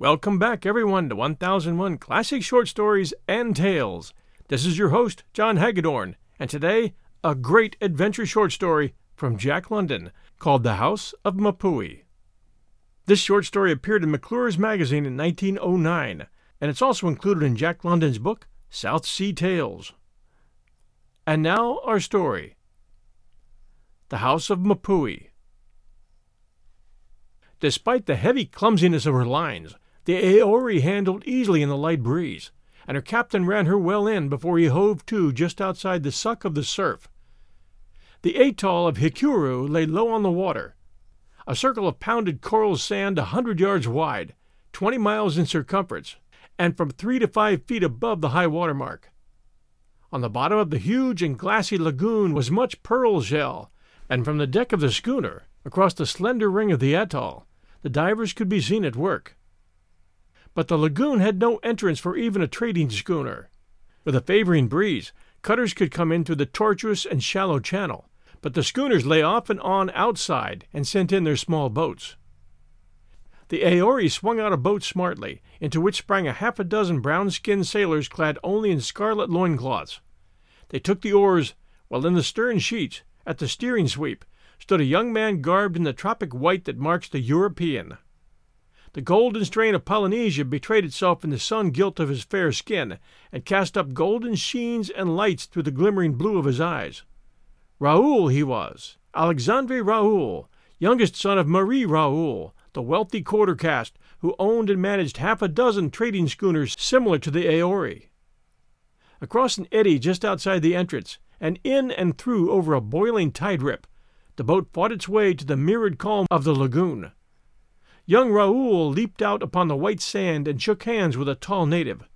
Welcome back, everyone, to 1001 Classic Short Stories and Tales. This is your host, John Hagedorn, and today, a great adventure short story from Jack London called The House of Mapuhi. This short story appeared in McClure's magazine in 1909, and it's also included in Jack London's book, South Sea Tales. And now, our story The House of Mapuhi. Despite the heavy clumsiness of her lines, the Aori handled easily in the light breeze, and her captain ran her well in before he hove to just outside the suck of the surf. The atoll of Hikueru lay low on the water, a circle of pounded coral sand a hundred yards wide, twenty miles in circumference, and from three to five feet above the high water mark. On the bottom of the huge and glassy lagoon was much pearl shell, and from the deck of the schooner, across the slender ring of the atoll, the divers could be seen at work but the lagoon had no entrance for even a trading schooner. With a favoring breeze, cutters could come in through the tortuous and shallow channel, but the schooners lay off and on outside and sent in their small boats. The Aori swung out a boat smartly, into which sprang a half a dozen brown skinned sailors clad only in scarlet loincloths. They took the oars, while in the stern sheets, at the steering sweep, stood a young man garbed in the tropic white that marks the European. The golden strain of Polynesia betrayed itself in the sun gilt of his fair skin, and cast up golden sheens and lights through the glimmering blue of his eyes. Raoul he was, Alexandre Raoul, youngest son of Marie Raoul, the wealthy quarter caste who owned and managed half a dozen trading schooners similar to the Aori. Across an eddy just outside the entrance, and in and through over a boiling tide rip, the boat fought its way to the mirrored calm of the lagoon. Young Raoul leaped out upon the white sand and shook hands with a tall native.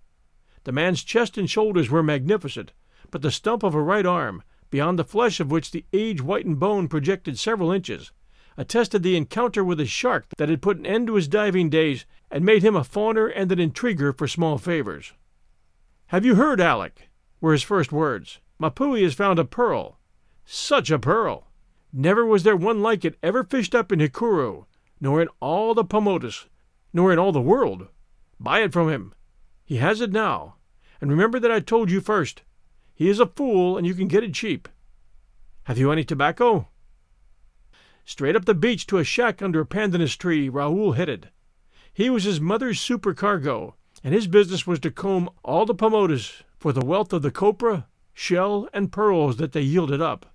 The man's chest and shoulders were magnificent, but the stump of a right arm, beyond the flesh of which the age whitened bone projected several inches, attested the encounter with a shark that had put an end to his diving days and made him a fawner and an intriguer for small favors. Have you heard, Alec? were his first words. Mapuhi has found a pearl. Such a pearl! Never was there one like it ever fished up in Hikueru, nor in all the Paumotus, nor in all the world. Buy it from him. He has it now. And remember that I told you first. He is a fool, and you can get it cheap. Have you any tobacco? Straight up the beach to a shack under a pandanus tree, Raoul headed. He was his mother's supercargo, and his business was to comb all the Paumotus for the wealth of the copra, shell, and pearls that they yielded up.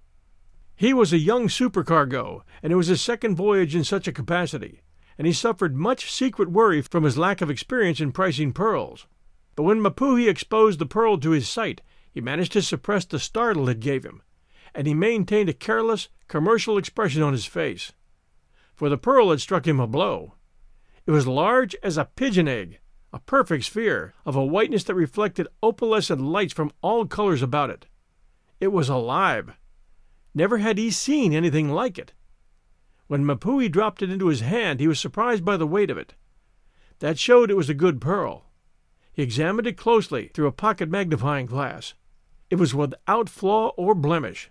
He was a young supercargo, and it was his second voyage in such a capacity, and he suffered much secret worry from his lack of experience in pricing pearls. But when Mapuhi exposed the pearl to his sight, he managed to suppress the startle it gave him, and he maintained a careless, commercial expression on his face. For the pearl had struck him a blow. It was large as a pigeon egg, a perfect sphere, of a whiteness that reflected opalescent lights from all colors about it. It was alive Never had he seen anything like it. When Mapuhi dropped it into his hand, he was surprised by the weight of it. That showed it was a good pearl. He examined it closely through a pocket magnifying glass. It was without flaw or blemish.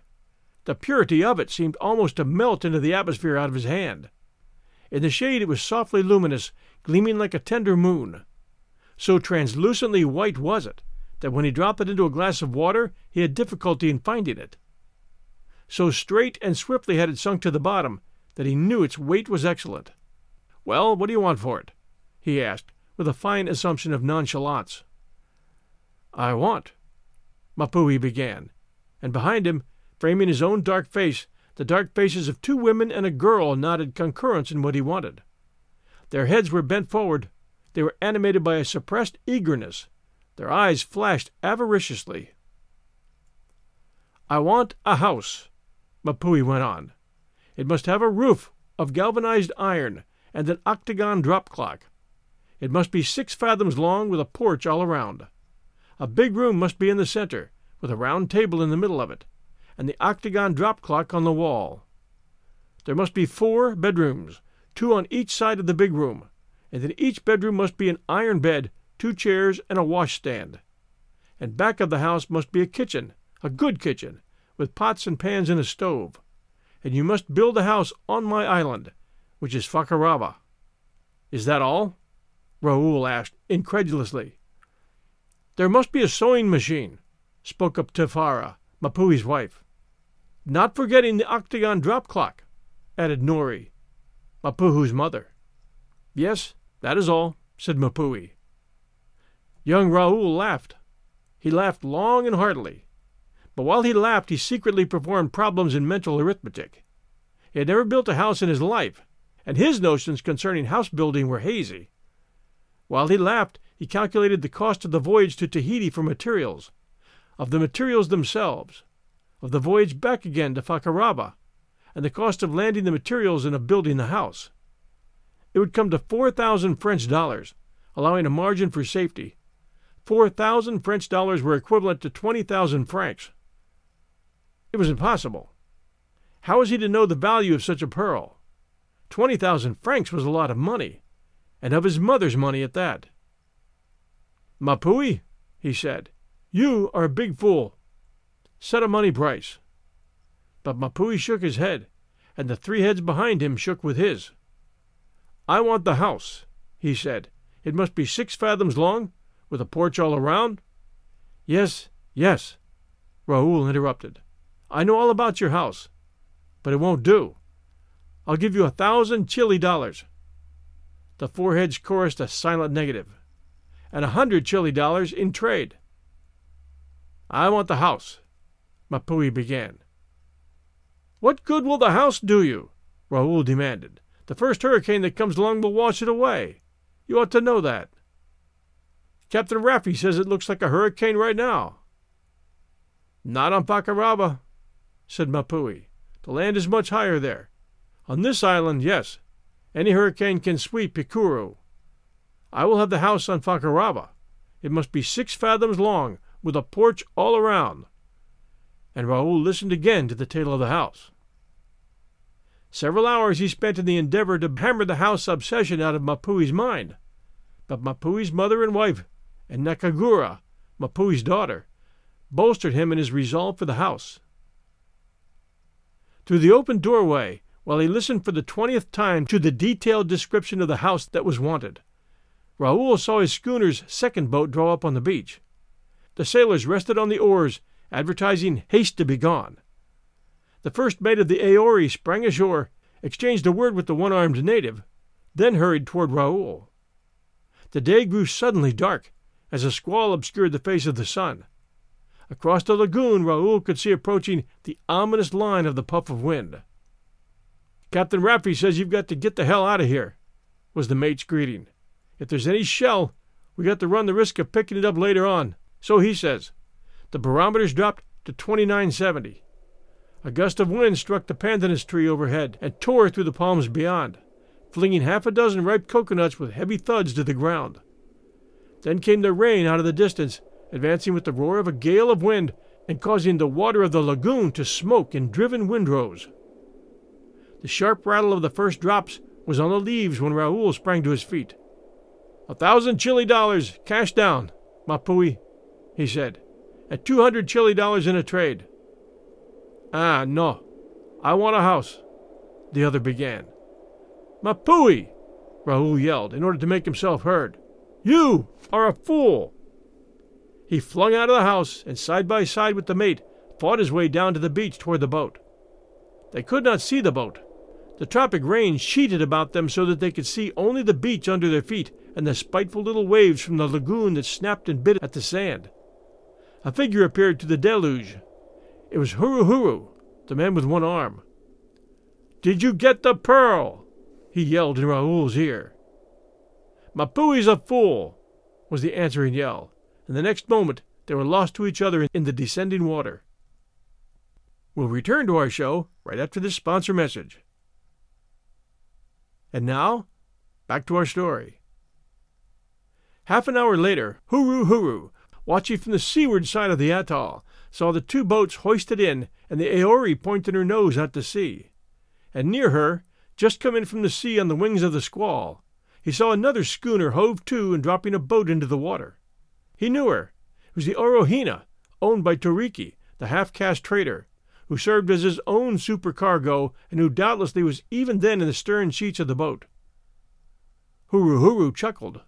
The purity of it seemed almost to melt into the atmosphere out of his hand. In the shade it was softly luminous, gleaming like a tender moon. So translucently white was it that when he dropped it into a glass of water he had difficulty in finding it. So straight and swiftly had it sunk to the bottom that he knew its weight was excellent. Well, what do you want for it? he asked, with a fine assumption of nonchalance. I want, Mapuhi began, and behind him, framing his own dark face, the dark faces of two women and a girl nodded concurrence in what he wanted. Their heads were bent forward, they were animated by a suppressed eagerness, their eyes flashed avariciously. I want a house, Mapuhi went on. It must have a roof of galvanized iron and an octagon drop clock. It must be six fathoms long with a porch all around. A big room must be in the center, with a round table in the middle of it, and the octagon drop clock on the wall. There must be four bedrooms, two on each side of the big room, and in each bedroom must be an iron bed, two chairs, and a washstand. And back of the house must be a kitchen, a good kitchen, with pots and pans and a stove. And you must build a house on my island, which is Fakarava. Is that all? Raoul asked incredulously. There must be a sewing machine, spoke up Tefara, Mapuhi's wife. Not forgetting the octagon drop clock, added Nori, Mapuhi's mother. Yes, that is all, said Mapuhi. Young Raoul laughed. He laughed long and heartily. But while he laughed, he secretly performed problems in mental arithmetic. He had never built a house in his life, and his notions concerning house building were hazy. While he laughed, he calculated the cost of the voyage to Tahiti for materials, of the materials themselves, of the voyage back again to Fakarava, and the cost of landing the materials and of building the house. It would come to four thousand French dollars, allowing a margin for safety. Four thousand French dollars were equivalent to twenty thousand francs. It was impossible. How was he to know the value of such a pearl? Twenty thousand francs was a lot of money, and of his mother's money at that. Mapuhi, he said, you are a big fool. Set a money price. But Mapuhi shook his head, and the three heads behind him shook with his. I want the house, he said. It must be six fathoms long, with a porch all around. Yes, yes, Raoul interrupted. I know all about your house, but it won't do. I'll give you a thousand Chili dollars. The four heads chorused a silent negative. And a hundred Chili dollars in trade. I want the house, Mapuhi began. What good will the house do you? Raoul demanded. The first hurricane that comes along will wash it away. You ought to know that. Captain Raffy says it looks like a hurricane right now. Not on Fakarava, said Mapuhi. The land is much higher there. On this island, yes. Any hurricane can sweep Hikueru. I will have the house on Fakarava. It must be six fathoms long, with a porch all around. And Raoul listened again to the tale of the house. Several hours he spent in the endeavor to hammer the house obsession out of Mapuhi's mind. But Mapuhi's mother and wife, and Nakagura, Mapuhi's daughter, bolstered him in his resolve for the house. Through the open doorway, while he listened for the twentieth time to the detailed description of the house that was wanted, Raoul saw his schooner's second boat draw up on the beach. The sailors rested on the oars, advertising haste to be gone. The first mate of the Aori sprang ashore, exchanged a word with the one armed native, then hurried toward Raoul. The day grew suddenly dark as a squall obscured the face of the sun. Across the lagoon, Raoul could see approaching the ominous line of the puff of wind. Captain Raffy says you've got to get the hell out of here, was the mate's greeting. If there's any shell, we got to run the risk of picking it up later on. So he says. The barometer's dropped to 2970. A gust of wind struck the pandanus tree overhead and tore through the palms beyond, flinging half a dozen ripe coconuts with heavy thuds to the ground. Then came the rain out of the distance, advancing with the roar of a gale of wind and causing the water of the lagoon to smoke in driven windrows. The sharp rattle of the first drops was on the leaves when Raoul sprang to his feet. A thousand Chili dollars, cash down, Mapuhi, he said, and two hundred Chili dollars in a trade. Ah, no. I want a house, the other began. Mapuhi! Raoul yelled in order to make himself heard. You are a fool! He flung out of the house and, side by side with the mate, fought his way down to the beach toward the boat. They could not see the boat. The tropic rain sheeted about them so that they could see only the beach under their feet and the spiteful little waves from the lagoon that snapped and bit at the sand. A figure appeared to the deluge, it was Huru Huru, the man with one arm. Did you get the pearl? he yelled in Raoul's ear. Mapuhi's a fool, was the answering yell, and the next moment they were lost to each other in the descending water. We'll return to our show right after this sponsor message. And now, back to our story. Half an hour later, Huru Huru, watching from the seaward side of the atoll, saw the two boats hoisted in and the Aori pointing her nose out to sea. And near her, just come in from the sea on the wings of the squall, he saw another schooner hove to and dropping a boat into the water. He knew her. It was the Orohena, owned by Toriki, the half-caste trader, who served as his own supercargo and who doubtlessly was even then in the stern sheets of the boat. Huru Huru chuckled.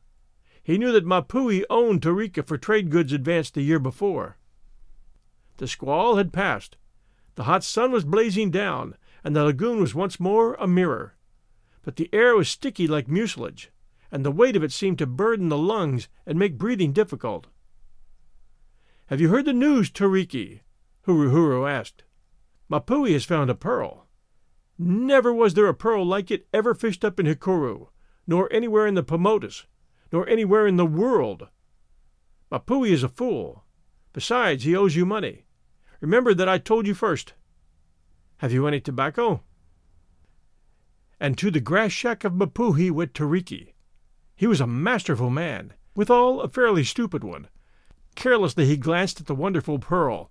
He knew that Mapuhi owned Toriki for trade goods advanced the year before. The squall had passed. The hot sun was blazing down, and the lagoon was once more a mirror. But the air was sticky like mucilage, and the weight of it seemed to burden the lungs and make breathing difficult. Have you heard the news, Toriki? Huru Huru asked. Mapuhi has found a pearl. Never was there a pearl like it ever fished up in Hikueru, nor anywhere in the Paumotus, nor anywhere in the world. Mapuhi is a fool. Besides, he owes you money. Remember that I told you first. Have you any tobacco? And to the grass shack of Mapuhi went Toriki. He was a masterful man, withal a fairly stupid one. Carelessly he glanced at the wonderful pearl,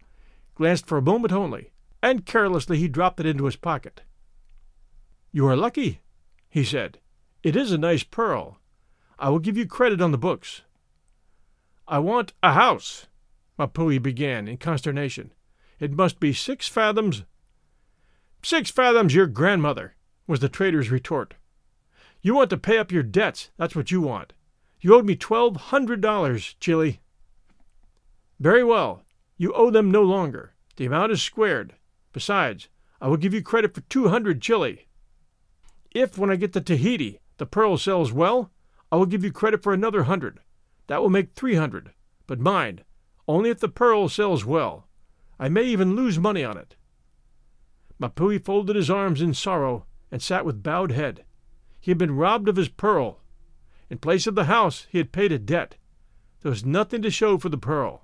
glanced for a moment only, and carelessly he dropped it into his pocket. You are lucky, he said. It is a nice pearl. I will give you credit on the books. I want a house, Mapuhi began in consternation. It must be six fathoms. Six fathoms your grandmother, was the trader's retort. You want to pay up your debts, that's what you want. You owed me twelve hundred dollars, Chili. Very well. You owe them no longer. The amount is squared. Besides, I will give you credit for two hundred Chili. If, when I get to Tahiti, the pearl sells well, I will give you credit for another hundred. That will make three hundred. But mind, only if the pearl sells well. I may even lose money on it. Mapuhi folded his arms in sorrow and sat with bowed head. He had been robbed of his pearl. In place of the house, he had paid a debt. There was nothing to show for the pearl.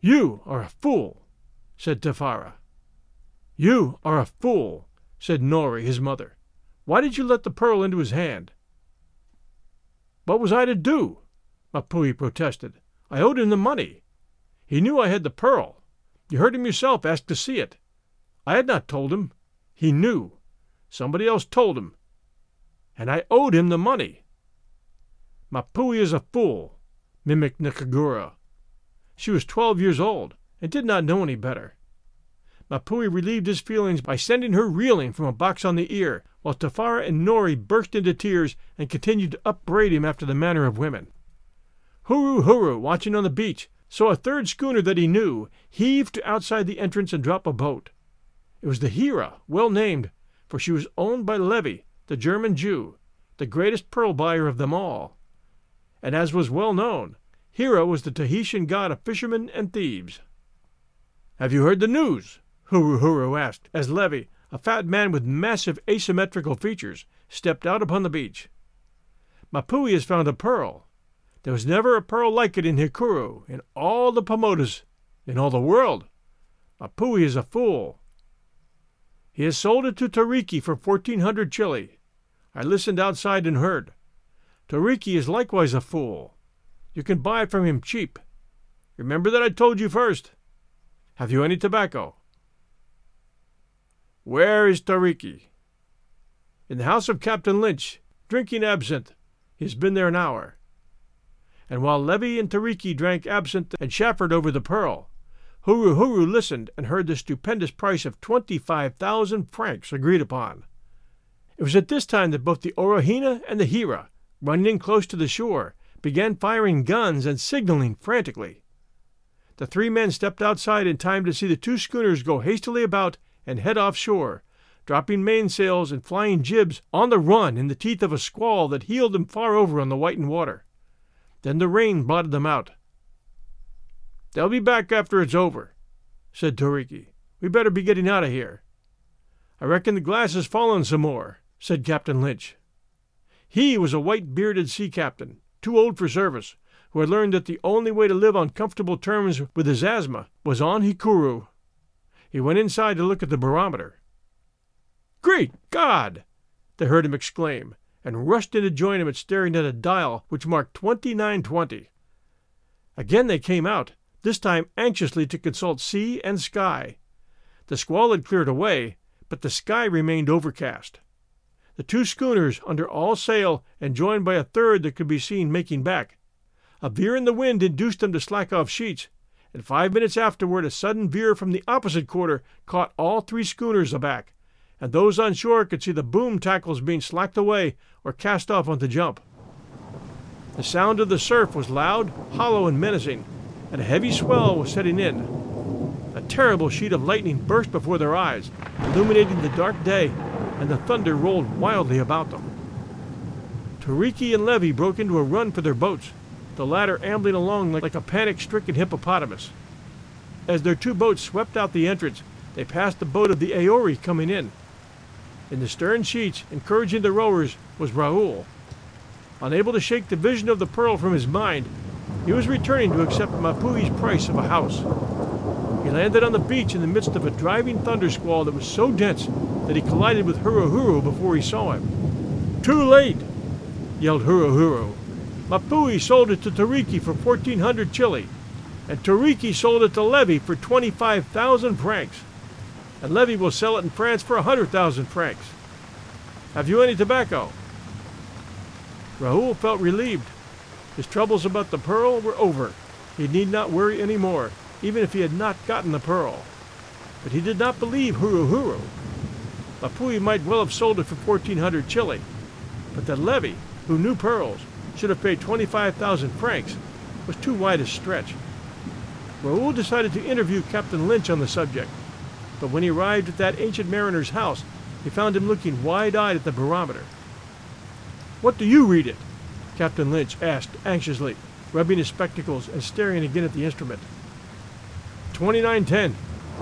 You are a fool, said Tefara. You are a fool, said Nori, his mother. Why did you let the pearl into his hand? What was I to do? Mapuhi protested. I owed him the money. He knew I had the pearl. You heard him yourself ask to see it. I had not told him. He knew. Somebody else told him. And I owed him the money. Mapuhi is a fool, mimicked Nikagura. She was twelve years old and did not know any better. Mapuhi relieved his feelings by sending her reeling from a box on the ear, while Tefara and Nori burst into tears and continued to upbraid him after the manner of women. Huru Huru, watching on the beach, saw a third schooner that he knew heave to outside the entrance and drop a boat. It was the Hira, well named, for she was owned by Levy, the German Jew, the greatest pearl buyer of them all. And as was well known, Hira was the Tahitian god of fishermen and thieves. Have you heard the news? Huru Huru asked, as Levy, a fat man with massive asymmetrical features, stepped out upon the beach. Mapuhi has found a pearl, there was never a pearl like it in Hikueru, in all the Paumotus, in all the world. Mapuhi is a fool. He has sold it to Toriki for fourteen hundred Chili. I listened outside and heard. Toriki is likewise a fool. You can buy it from him cheap. Remember that I told you first. Have you any tobacco? Where is Toriki? In the house of Captain Lynch, drinking absinthe. He has been there an hour and while Levy and Toriki drank absinthe and chaffered over the pearl, Huru Huru listened and heard the stupendous price of twenty-five thousand francs agreed upon. It was at this time that both the Orohena and the Hira, running in close to the shore, began firing guns and signaling frantically. The three men stepped outside in time to see the two schooners go hastily about and head offshore, dropping mainsails and flying jibs on the run in the teeth of a squall that heeled them far over on the whitened water. Then the rain blotted them out. They'll be back after it's over, said Toriki. We better be getting out of here. I reckon the glass has fallen some more, said Captain Lynch. He was a white bearded sea captain, too old for service, who had learned that the only way to live on comfortable terms with his asthma was on Hikueru. He went inside to look at the barometer. Great God! They heard him exclaim, and rushed in to join him at staring at a dial which marked 2920. Again they came out, this time anxiously to consult sea and sky. The squall had cleared away, but the sky remained overcast. The two schooners under all sail and joined by a third that could be seen making back. A veer in the wind induced them to slack off sheets, and five minutes afterward a sudden veer from the opposite quarter caught all three schooners aback, and those on shore could see the boom tackles being slacked away or cast off on the jump. The sound of the surf was loud, hollow, and menacing, and a heavy swell was setting in. A terrible sheet of lightning burst before their eyes, illuminating the dark day, and the thunder rolled wildly about them. Toriki and Levy broke into a run for their boats, the latter ambling along like a panic stricken hippopotamus. As their two boats swept out the entrance, they passed the boat of the Aori coming in. In the stern sheets, encouraging the rowers, was Raoul. Unable to shake the vision of the pearl from his mind, he was returning to accept Mapuhi's price of a house. He landed on the beach in the midst of a driving thunder squall that was so dense that he collided with Huruhuru before he saw him. Too late! yelled Huruhuru. Mapuhi sold it to Toriki for 1,400 chili, and Toriki sold it to Levy for 25,000 francs. And Levy will sell it in France for 100,000 francs. Have you any tobacco? Raoul felt relieved. His troubles about the pearl were over. He need not worry any more, even if he had not gotten the pearl. But he did not believe Huru Huru. Mapuhi might well have sold it for 1,400 chili, but that Levy, who knew pearls, should have paid 25,000 francs was too wide a stretch. Raoul decided to interview Captain Lynch on the subject, but when he arrived at that ancient mariner's house, he found him looking wide-eyed at the barometer. What do you read it? Captain Lynch asked anxiously, rubbing his spectacles and staring again at the instrument. 2910,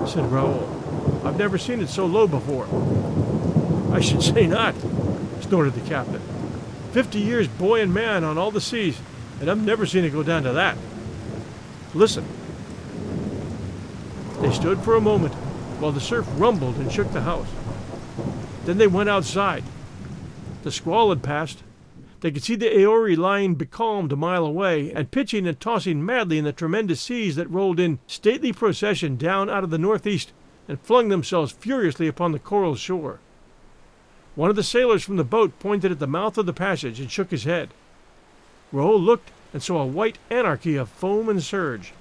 said Raoul. I've never seen it so low before. I should say not, snorted the captain. Fifty years boy and man on all the seas, and I've never seen it go down to that. Listen. They stood for a moment while the surf rumbled and shook the house. Then they went outside. The squall had passed. They could see the Aori lying becalmed a mile away and pitching and tossing madly in the tremendous seas that rolled in stately procession down out of the northeast and flung themselves furiously upon the coral shore. One of the sailors from the boat pointed at the mouth of the passage and shook his head. Raoul looked and saw a white anarchy of foam and surge.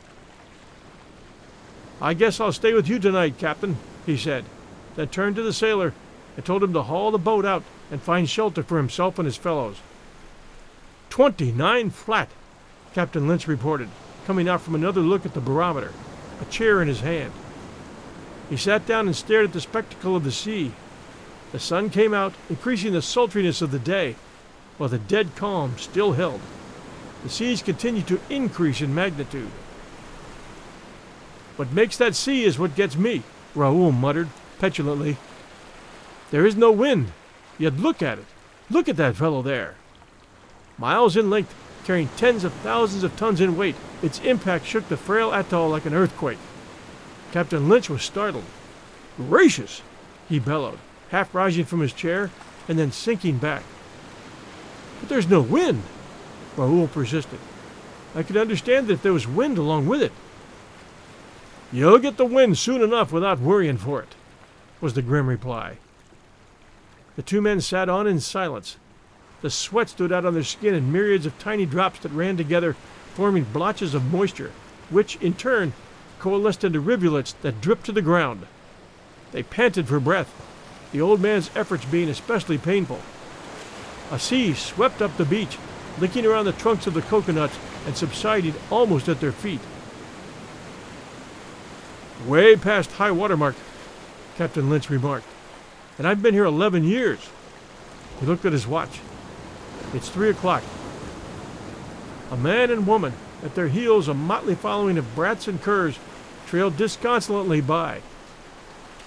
I guess I'll stay with you tonight, Captain, he said, then turned to the sailor and told him to haul the boat out and find shelter for himself and his fellows. Twenty-nine flat, Captain Lynch reported, coming out from another look at the barometer, a chair in his hand. He sat down and stared at the spectacle of the sea. The sun came out, increasing the sultriness of the day, while the dead calm still held. The seas continued to increase in magnitude. What makes that sea is what gets me, Raoul muttered petulantly. There is no wind, yet look at it. Look at that fellow there. Miles in length, carrying tens of thousands of tons in weight, its impact shook the frail atoll like an earthquake. Captain Lynch was startled. Gracious! he bellowed, half rising from his chair and then sinking back. But there's no wind, Raoul persisted. I could understand that if there was wind along with it. You'll get the wind soon enough without worrying for it, was the grim reply. The two men sat on in silence. The sweat stood out on their skin in myriads of tiny drops that ran together, forming blotches of moisture, which, in turn, coalesced into rivulets that dripped to the ground. They panted for breath, the old man's efforts being especially painful. A sea swept up the beach, licking around the trunks of the coconuts and subsiding almost at their feet. Way past high water mark, Captain Lynch remarked and I've been here 11 years. He looked at his watch. It's three o'clock. A man and woman, at their heels a motley following of brats and curs, trailed disconsolately by.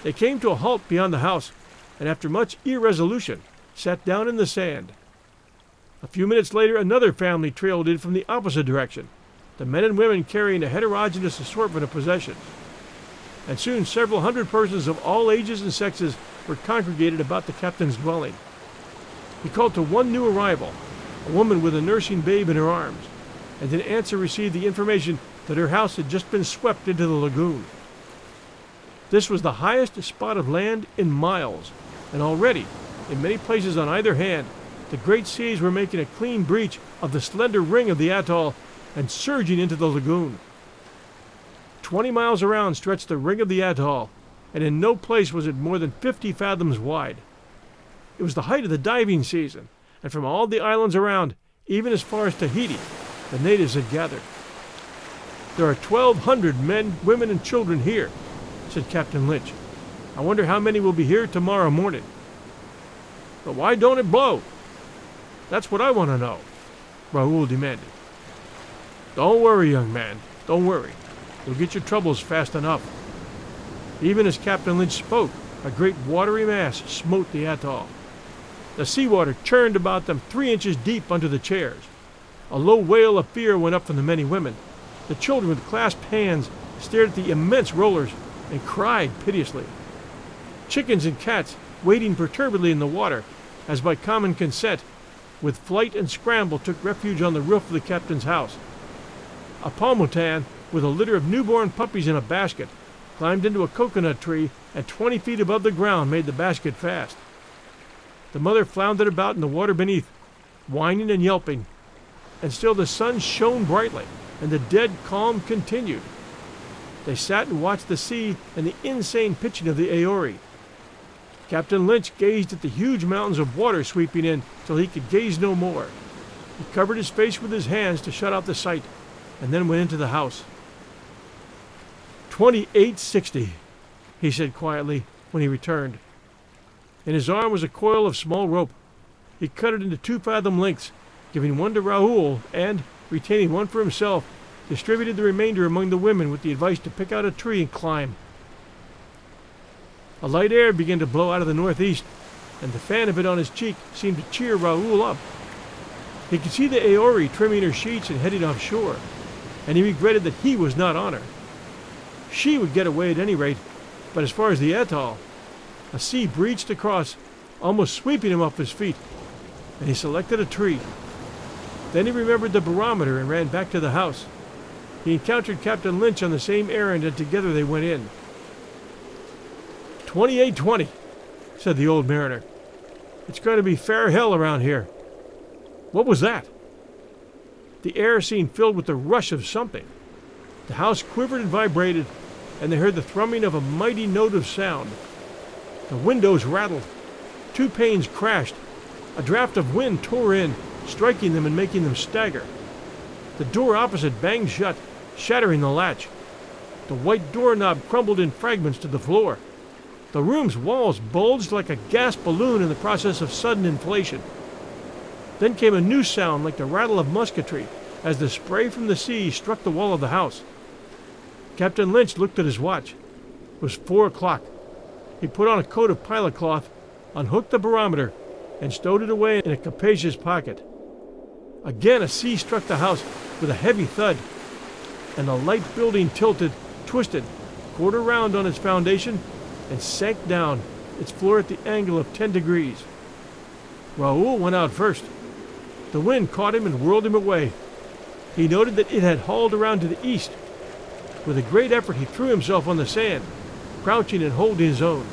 They came to a halt beyond the house, and after much irresolution, sat down in the sand. A few minutes later, another family trailed in from the opposite direction, the men and women carrying a heterogeneous assortment of possessions. And soon several hundred persons of all ages and sexes were congregated about the captain's dwelling. He called to one new arrival, a woman with a nursing babe in her arms, and in answer received the information that her house had just been swept into the lagoon. This was the highest spot of land in miles, and already, in many places on either hand, the great seas were making a clean breach of the slender ring of the atoll and surging into the lagoon. Twenty miles around stretched the ring of the atoll, and in no place was it more than 50 fathoms wide. It was the height of the diving season, and from all the islands around, even as far as Tahiti, the natives had gathered. There are 1,200 men, women, and children here, said Captain Lynch. I wonder how many will be here tomorrow morning. But why don't it blow? That's what I want to know, Raoul demanded. Don't worry, young man. Don't worry. You'll get your troubles fast enough. Even as Captain Lynch spoke, a great watery mass smote the atoll. The seawater churned about them three inches deep under the chairs. A low wail of fear went up from the many women. The children, with clasped hands, stared at the immense rollers and cried piteously. Chickens and cats, wading perturbedly in the water, as by common consent, with flight and scramble took refuge on the roof of the captain's house. A Paumotan, with a litter of newborn puppies in a basket, climbed into a coconut tree and twenty feet above the ground made the basket fast. The mother floundered about in the water beneath, whining and yelping, and still the sun shone brightly, and the dead calm continued. They sat and watched the sea and the insane pitching of the Aori. Captain Lynch gazed at the huge mountains of water sweeping in till he could gaze no more. He covered his face with his hands to shut out the sight, and then went into the house. 2860, he said quietly when he returned. In his arm was a coil of small rope. He cut it into two fathom lengths, giving one to Raoul, and, retaining one for himself, distributed the remainder among the women with the advice to pick out a tree and climb. A light air began to blow out of the northeast, and the fan of it on his cheek seemed to cheer Raoul up. He could see the Aori trimming her sheets and heading offshore, and he regretted that he was not on her. She would get away at any rate, but as far as the atoll, a sea breached across, almost sweeping him off his feet, and he selected a tree. Then he remembered the barometer and ran back to the house. He encountered Captain Lynch on the same errand, and together they went in. 2820, said the old mariner. It's going to be fair hell around here. What was that? The air seemed filled with the rush of something. The house quivered and vibrated, and they heard the thrumming of a mighty note of sound. The windows rattled. Two panes crashed. A draft of wind tore in, striking them and making them stagger. The door opposite banged shut, shattering the latch. The white doorknob crumbled in fragments to the floor. The room's walls bulged like a gas balloon in the process of sudden inflation. Then came a new sound like the rattle of musketry as the spray from the sea struck the wall of the house. Captain Lynch looked at his watch. It was four o'clock. He put on a coat of pilot cloth, unhooked the barometer, and stowed it away in a capacious pocket. Again, a sea struck the house with a heavy thud, and the light building tilted, twisted, quarter round on its foundation, and sank down, its floor at the angle of 10 degrees. Raoul went out first. The wind caught him and whirled him away. He noted that it had hauled around to the east. With a great effort, he threw himself on the sand crouching and holding his own.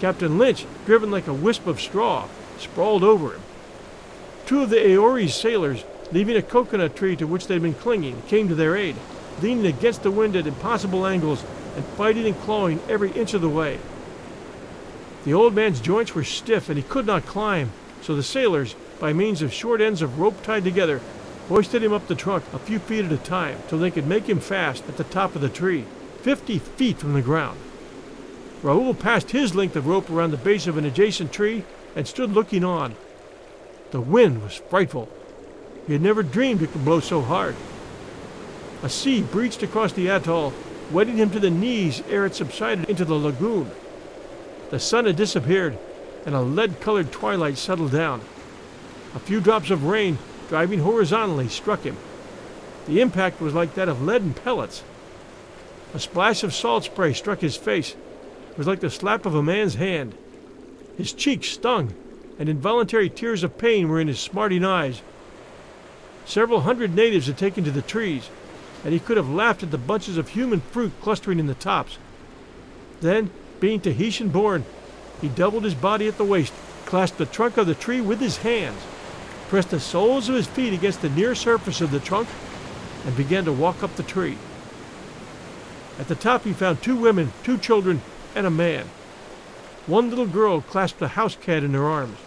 Captain Lynch, driven like a wisp of straw, sprawled over him. Two of the Aori's sailors, leaving a coconut tree to which they had been clinging, came to their aid, leaning against the wind at impossible angles and fighting and clawing every inch of the way. The old man's joints were stiff and he could not climb, so the sailors, by means of short ends of rope tied together, hoisted him up the trunk a few feet at a time till they could make him fast at the top of the tree. 50 feet from the ground. Raoul passed his length of rope around the base of an adjacent tree and stood looking on. The wind was frightful. He had never dreamed it could blow so hard. A sea breached across the atoll, wetting him to the knees ere it subsided into the lagoon. The sun had disappeared, and a lead colored twilight settled down. A few drops of rain, driving horizontally, struck him. The impact was like that of leaden pellets. A splash of salt spray struck his face. It was like the slap of a man's hand. His cheeks stung, and involuntary tears of pain were in his smarting eyes. Several hundred natives had taken to the trees, and he could have laughed at the bunches of human fruit clustering in the tops. Then, being Tahitian born, he doubled his body at the waist, clasped the trunk of the tree with his hands, pressed the soles of his feet against the near surface of the trunk, and began to walk up the tree. At the top he found two women, two children, and a man. One little girl clasped a house cat in her arms.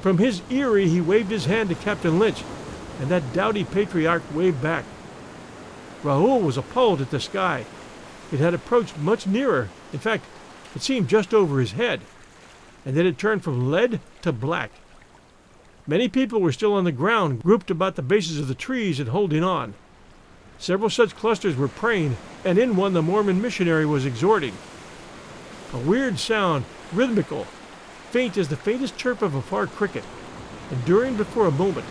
From his eyrie, he waved his hand to Captain Lynch, and that doughty patriarch waved back. Raoul was appalled at the sky. It had approached much nearer. In fact, it seemed just over his head, and then it turned from lead to black. Many people were still on the ground, grouped about the bases of the trees and holding on. Several such clusters were praying, and in one the Mormon missionary was exhorting. A weird sound, rhythmical, faint as the faintest chirp of a far cricket, enduring but for a moment,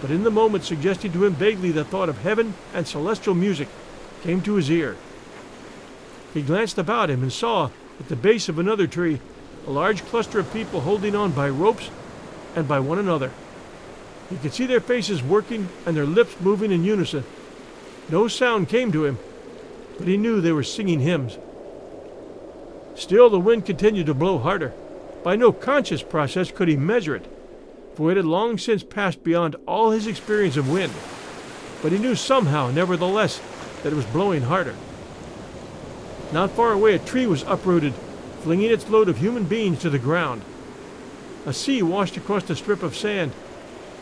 but in the moment suggesting to him vaguely the thought of heaven and celestial music, came to his ear. He glanced about him and saw, at the base of another tree, a large cluster of people holding on by ropes and by one another. He could see their faces working and their lips moving in unison. No sound came to him, but he knew they were singing hymns. Still, the wind continued to blow harder. By no conscious process could he measure it, for it had long since passed beyond all his experience of wind. But he knew somehow, nevertheless, that it was blowing harder. Not far away, a tree was uprooted, flinging its load of human beings to the ground. A sea washed across the strip of sand,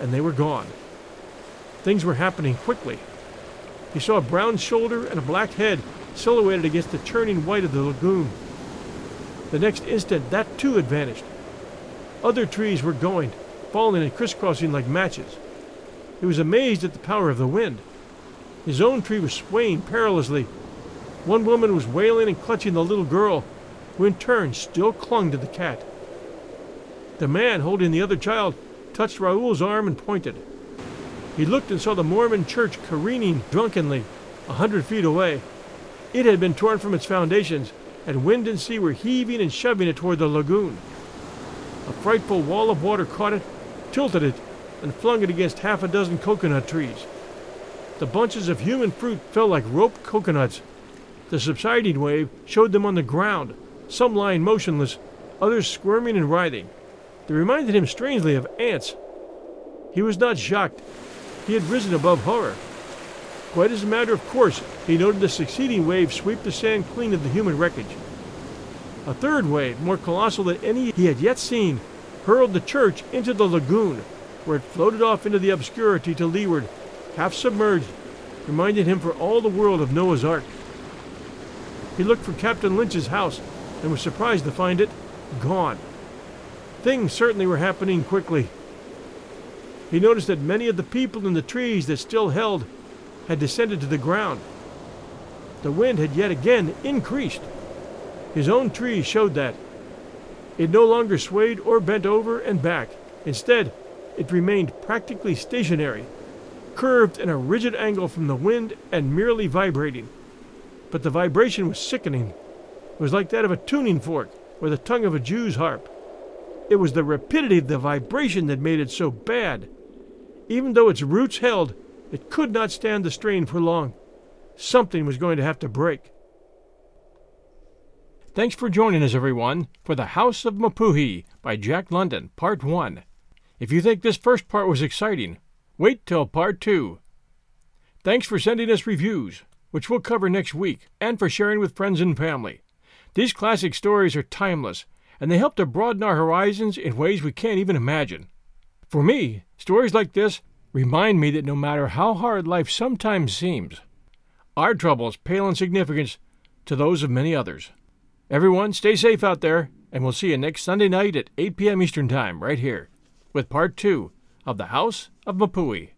and they were gone. Things were happening quickly. He saw a brown shoulder and a black head silhouetted against the churning white of the lagoon. The next instant, that too had vanished. Other trees were going, falling and crisscrossing like matches. He was amazed at the power of the wind. His own tree was swaying perilously. One woman was wailing and clutching the little girl, who in turn still clung to the cat. The man holding the other child touched Raoul's arm and pointed. He looked and saw the Mormon church careening drunkenly a hundred feet away. It had been torn from its foundations, and wind and sea were heaving and shoving it toward the lagoon. A frightful wall of water caught it, tilted it, and flung it against half a dozen coconut trees. The bunches of human fruit fell like rope coconuts. The subsiding wave showed them on the ground, some lying motionless, others squirming and writhing. They reminded him strangely of ants. He was not shocked. He had risen above horror. Quite as a matter of course, he noted the succeeding wave sweep the sand clean of the human wreckage. A third wave, more colossal than any he had yet seen, hurled the church into the lagoon, where it floated off into the obscurity to leeward, half submerged, reminding him for all the world of Noah's Ark. He looked for Captain Lynch's house and was surprised to find it gone. Things certainly were happening quickly. He noticed that many of the people in the trees that still held had descended to the ground. The wind had yet again increased. His own tree showed that. It no longer swayed or bent over and back. Instead, it remained practically stationary, curved in a rigid angle from the wind and merely vibrating. But the vibration was sickening. It was like that of a tuning fork or the tongue of a Jew's harp. It was the rapidity of the vibration that made it so bad. Even though its roots held, it could not stand the strain for long. Something was going to have to break. Thanks for joining us, everyone, for The House of Mapuhi by Jack London, Part 1. If you think this first part was exciting, wait till Part 2. Thanks for sending us reviews, which we'll cover next week, and for sharing with friends and family. These classic stories are timeless and they help to broaden our horizons in ways we can't even imagine. For me, stories like this remind me that no matter how hard life sometimes seems, our troubles pale in significance to those of many others. Everyone, stay safe out there, and we'll see you next Sunday night at 8 p.m. Eastern Time, right here, with part two of The House of Mapuhi.